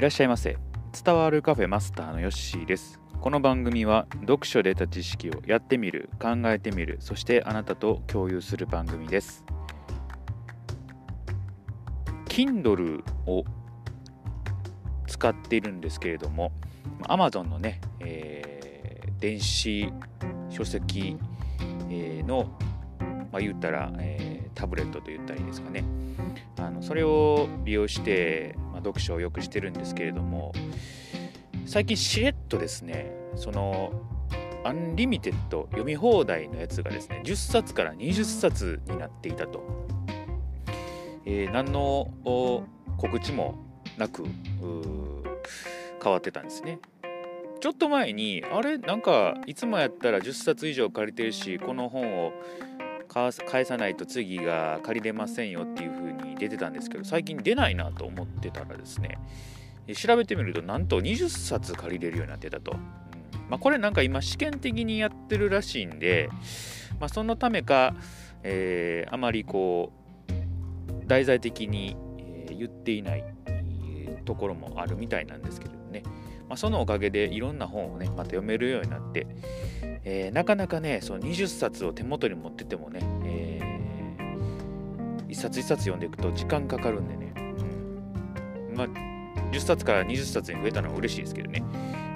いらっしゃいませ。伝わるカフェマスターのヨッシーです。この番組は読書で得た知識をやってみる考えてみるそしてあなたと共有する番組です。Kindle を使っているんですけれども Amazon のね、えー、電子書籍、えー、のまあ、言ったら、えー、タブレットと言ったらいいですかね。あのそれを利用して、読書をよくしてるんですけれども最近しれっとですねその Unlimited 読み放題のやつがですね10冊から20冊になっていたと、えー、何の告知もなく変わってたんですね。ちょっと前にあれ？なんかいつもやったら10冊以上借りてるしこの本を返さないと次が借りれませんよっていう風に出てたんですけど最近出ないなと思ってたらですね調べてみるとなんと20冊借りれるようになってたと、うん。まあ、これなんか今試験的にやってるらしいんで、まあ、そのためか、えー、あまりこう題材的に、言っていない、ところもあるみたいなんですけどね、まあ、そのおかげでいろんな本をねまた読めるようになってえー、なかなかねその20冊を手元に持っててもね、えー、1冊1冊読んでいくと時間かかるんでね、うん、まあ10冊から20冊に増えたのは嬉しいですけどね、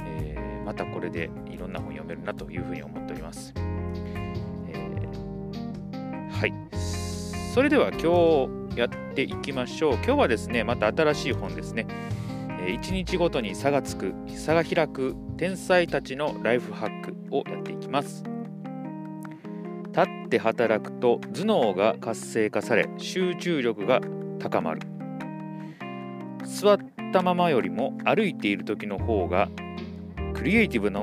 えー、またこれでいろんな本読めるなというふうに思っております、えー、はい。それでは今日やっていきましょう。今日はですねまた新しい本ですね。1日ごとに差がつく差が開く天才たちのライフハックをやっていきます。立って働くと頭脳が活性化され集中力が高まる。座ったままよりも歩いている時の方がクリエイティブな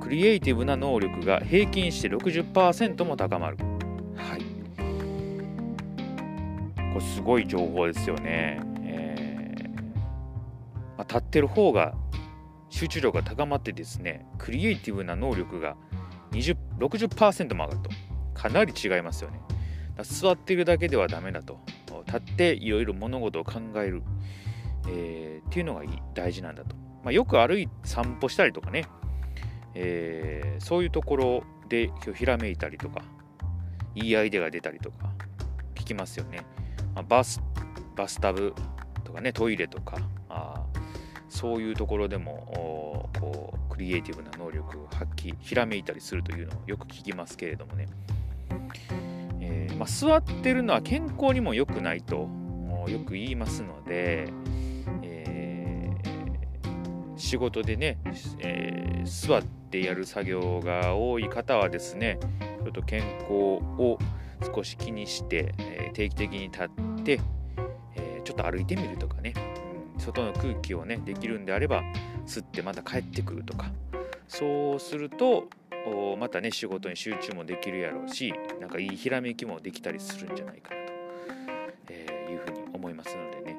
クリエイティブな能力が平均して60%も高まる。はい。これすごい情報ですよね、立ってる方が集中力が高まってですねクリエイティブな能力が60%も上がると。かなり違いますよね。座っているだけではダメだと。立っていろいろ物事を考える、えー、っていうのが大事なんだと、まあ、よく歩い散歩したりとかね、えー、そういうところでひらめいたりとかいいアイデアが出たりとか聞きますよね、まあ、バスバスタブとかねトイレとか。そういうところでもこうクリエイティブな能力を発揮ひらめいたりするというのをよく聞きますけれどもね、えー、まあ、座ってるのは健康にも良くないとよく言いますので、えー、仕事でね、えー、座ってやる作業が多い方はですねちょっと健康を少し気にして、え定期的に立って、えちょっと歩いてみるとかね。外の空気をねできるんであれば吸ってまた帰ってくるとか。そうするとまたね仕事に集中もできるやろうしなんかいいひらめきもできたりするんじゃないかなと、え、いうふうに思いますのでね、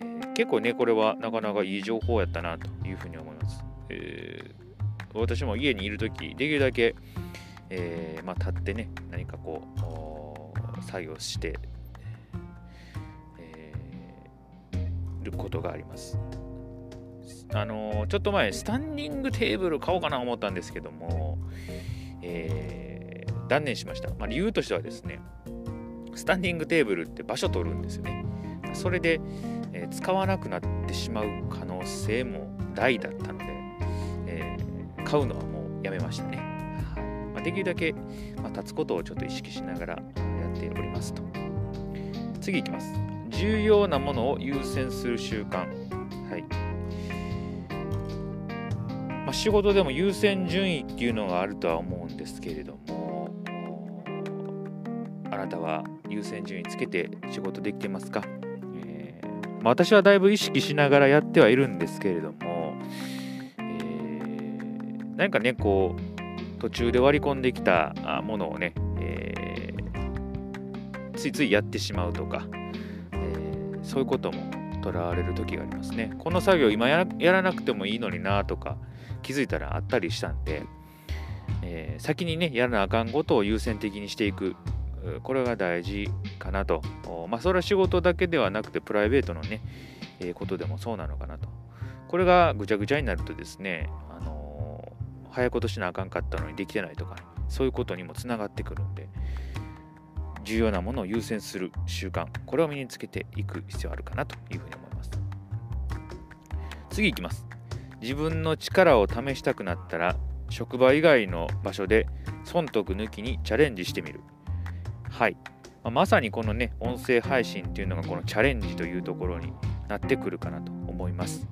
えー、結構ねこれはなかなかいい情報やったなというふうに思います、えー、私も家にいる時できるだけ、えまあ、立ってね何かこう作業してることがあります。あのちょっと前、スタンディングテーブル買おうかな思ったんですけども、えー、断念しました。まあ、理由としてはですね、スタンディングテーブルって場所取るんですよね。それで、えー、使わなくなってしまう可能性も大だったので、えー、買うのはもうやめましたね。まあ、できるだけ、まあ、立つことをちょっと意識しながらやっておりますと。次いきます。重要なものを優先する習慣。はいまあ、仕事でも優先順位っていうのがあるとは思うんですけれども、あなたは優先順位つけて仕事できてますか、えー、まあ、私はだいぶ意識しながらやってはいるんですけれども、えー、何かね、こう、途中で割り込んできたものをね、えー、ついついやってしまうとか、そういうこともとらわれる時がありますね。この作業今やらなくてもいいのになとか気づいたらあったりしたんで、えー、先にね、やらなあかんことを優先的にしていく。これが大事かなと。まあ、それは仕事だけではなくてプライベートのね、えー、ことでもそうなのかなとこれがぐちゃぐちゃになるとですね、あのー、早いことしなあかんかったのにできてないとか、そういうことにもつながってくるんで、重要なものを優先する習慣、これを身につけていく必要あるかなというふうに思います。次いきます。自分の力を試したくなったら、職場以外の場所で損得抜きにチャレンジしてみる。はい。ままさにこのね、音声配信っていうのがこのチャレンジというところになってくるかなと思います。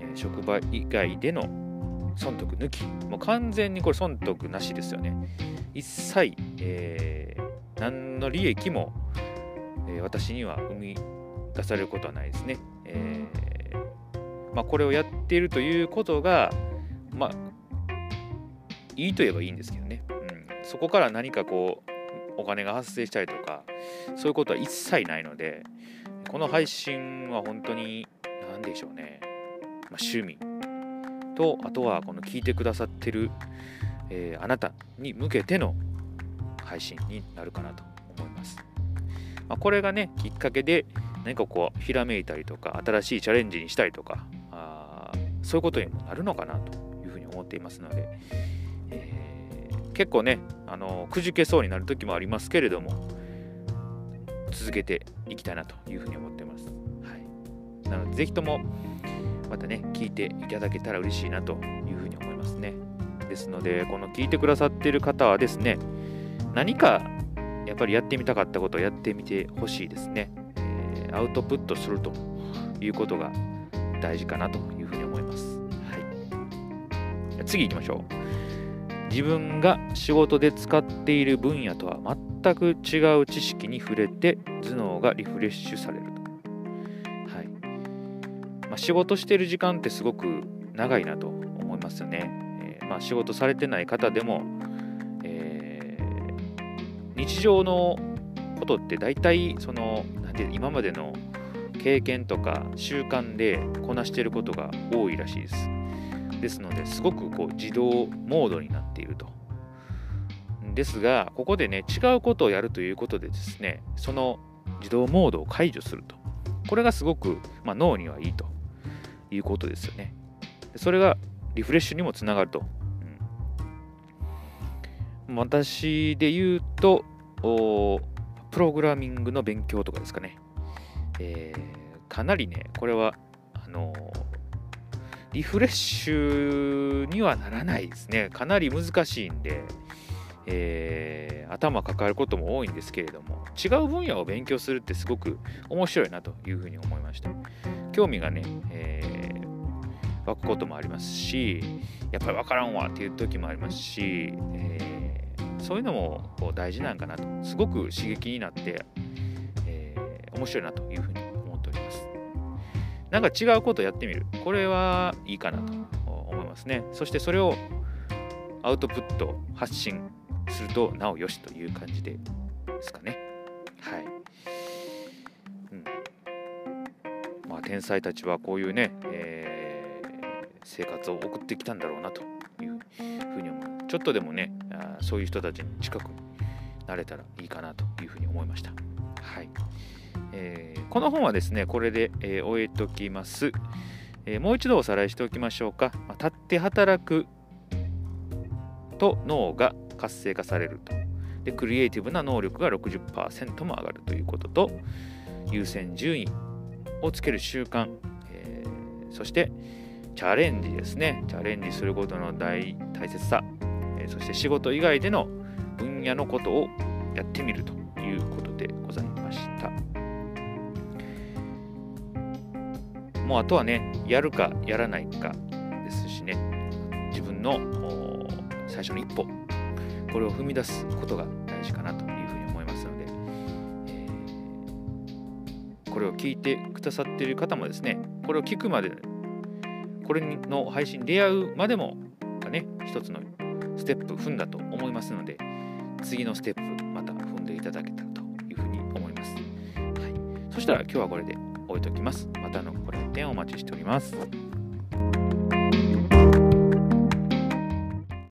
えー、職場以外での損得抜き。もう完全にこれ損得なしですよね。一切、えー、何の利益も、え、私には生み出されることはないですね。えー、まあ、これをやっているということが、まあ、いいと言えばいいんですけどね。うん、そこから何かこう、お金が発生したりとかそういうことは一切ないのでこの配信は本当に何でしょうね、まあ、趣味とあとはこの聞いてくださってる、えー、あなたに向けての配信になるかなと思います、まあ、これがねきっかけで何かこうひらめいたりとか新しいチャレンジにしたりとかあそういうことにもなるのかなというふうに思っていますので、えー結構ね、あのくじけそうになる時もありますけれども、続けていきたいなというふうに思ってます。はい、なので、ぜひともまたね、聞いていただけたら嬉しいなというふうに思いますね。ですので、この聞いてくださっている方はですね、何かやっぱりやってみたかったことをやってみてほしいですね。えー、アウトプットするということが大事かなというふうに思います。はい、次行きましょう。自分が仕事で使っている分野とは全く違う知識に触れて頭脳がリフレッシュされると。はいまあ、仕事してる時間ってすごく長いなと思いますよね。えー、まあ、仕事されてない方でも、日常のことって大体そのなんて今までの経験とか習慣でこなしていることが多いらしいです。ですのですごくこう自動モードになっていると。ですがここでね違うことをやるということでですねその自動モードを解除するとこれがすごく、まあ、脳にはいいということですよねそれがリフレッシュにもつながると、私で言うとプログラミングの勉強とかですかね、えー、かなりねこれはあのーリフレッシュにはならないですね。かなり難しいんで、えー、頭抱えることも多いんですけれども、違う分野を勉強するってすごく面白いなというふうに思いました。興味がね、えー、湧くこともありますし、やっぱり分からんわっていう時もありますし、えー、そういうのもこう大事なんかなと、すごく刺激になって、えー、面白いなというふうに思っておりますなんか違うことやってみる。これはいいかなと思いますね。そしてそれをアウトプット、発信するとなおよしという感じでですかね。はい。うん。まあ、天才たちはこういうね、えー、生活を送ってきたんだろうなというふうに思う。ちょっとでもね、あそういう人たちに近くになれたらいいかなというふうに思いました。はい。えー、この本はですね、これで、えー、終えておきます、えー、もう一度おさらいしておきましょうか。まあ、立って働くと脳が活性化されると。で、クリエイティブな能力が60%も上がるということと、優先順位をつける習慣、え、そしてチャレンジですね。チャレンジすることの大大切さ、そして仕事以外での分野のことをやってみるということでございました。もうあとはね、やるかやらないかですしね、自分の最初の一歩、これを踏み出すことが大事かなというふうに思いますので、えー、これを聞いてくださっている方もですね、これを聞くまで、これの配信出会うまでもがね、一つのステップ踏んだと思いますので、次のステップまた踏んでいただけたらというふうに思います。はい、そしたら今日はこれで置いておきます。またのご来店お待ちしております。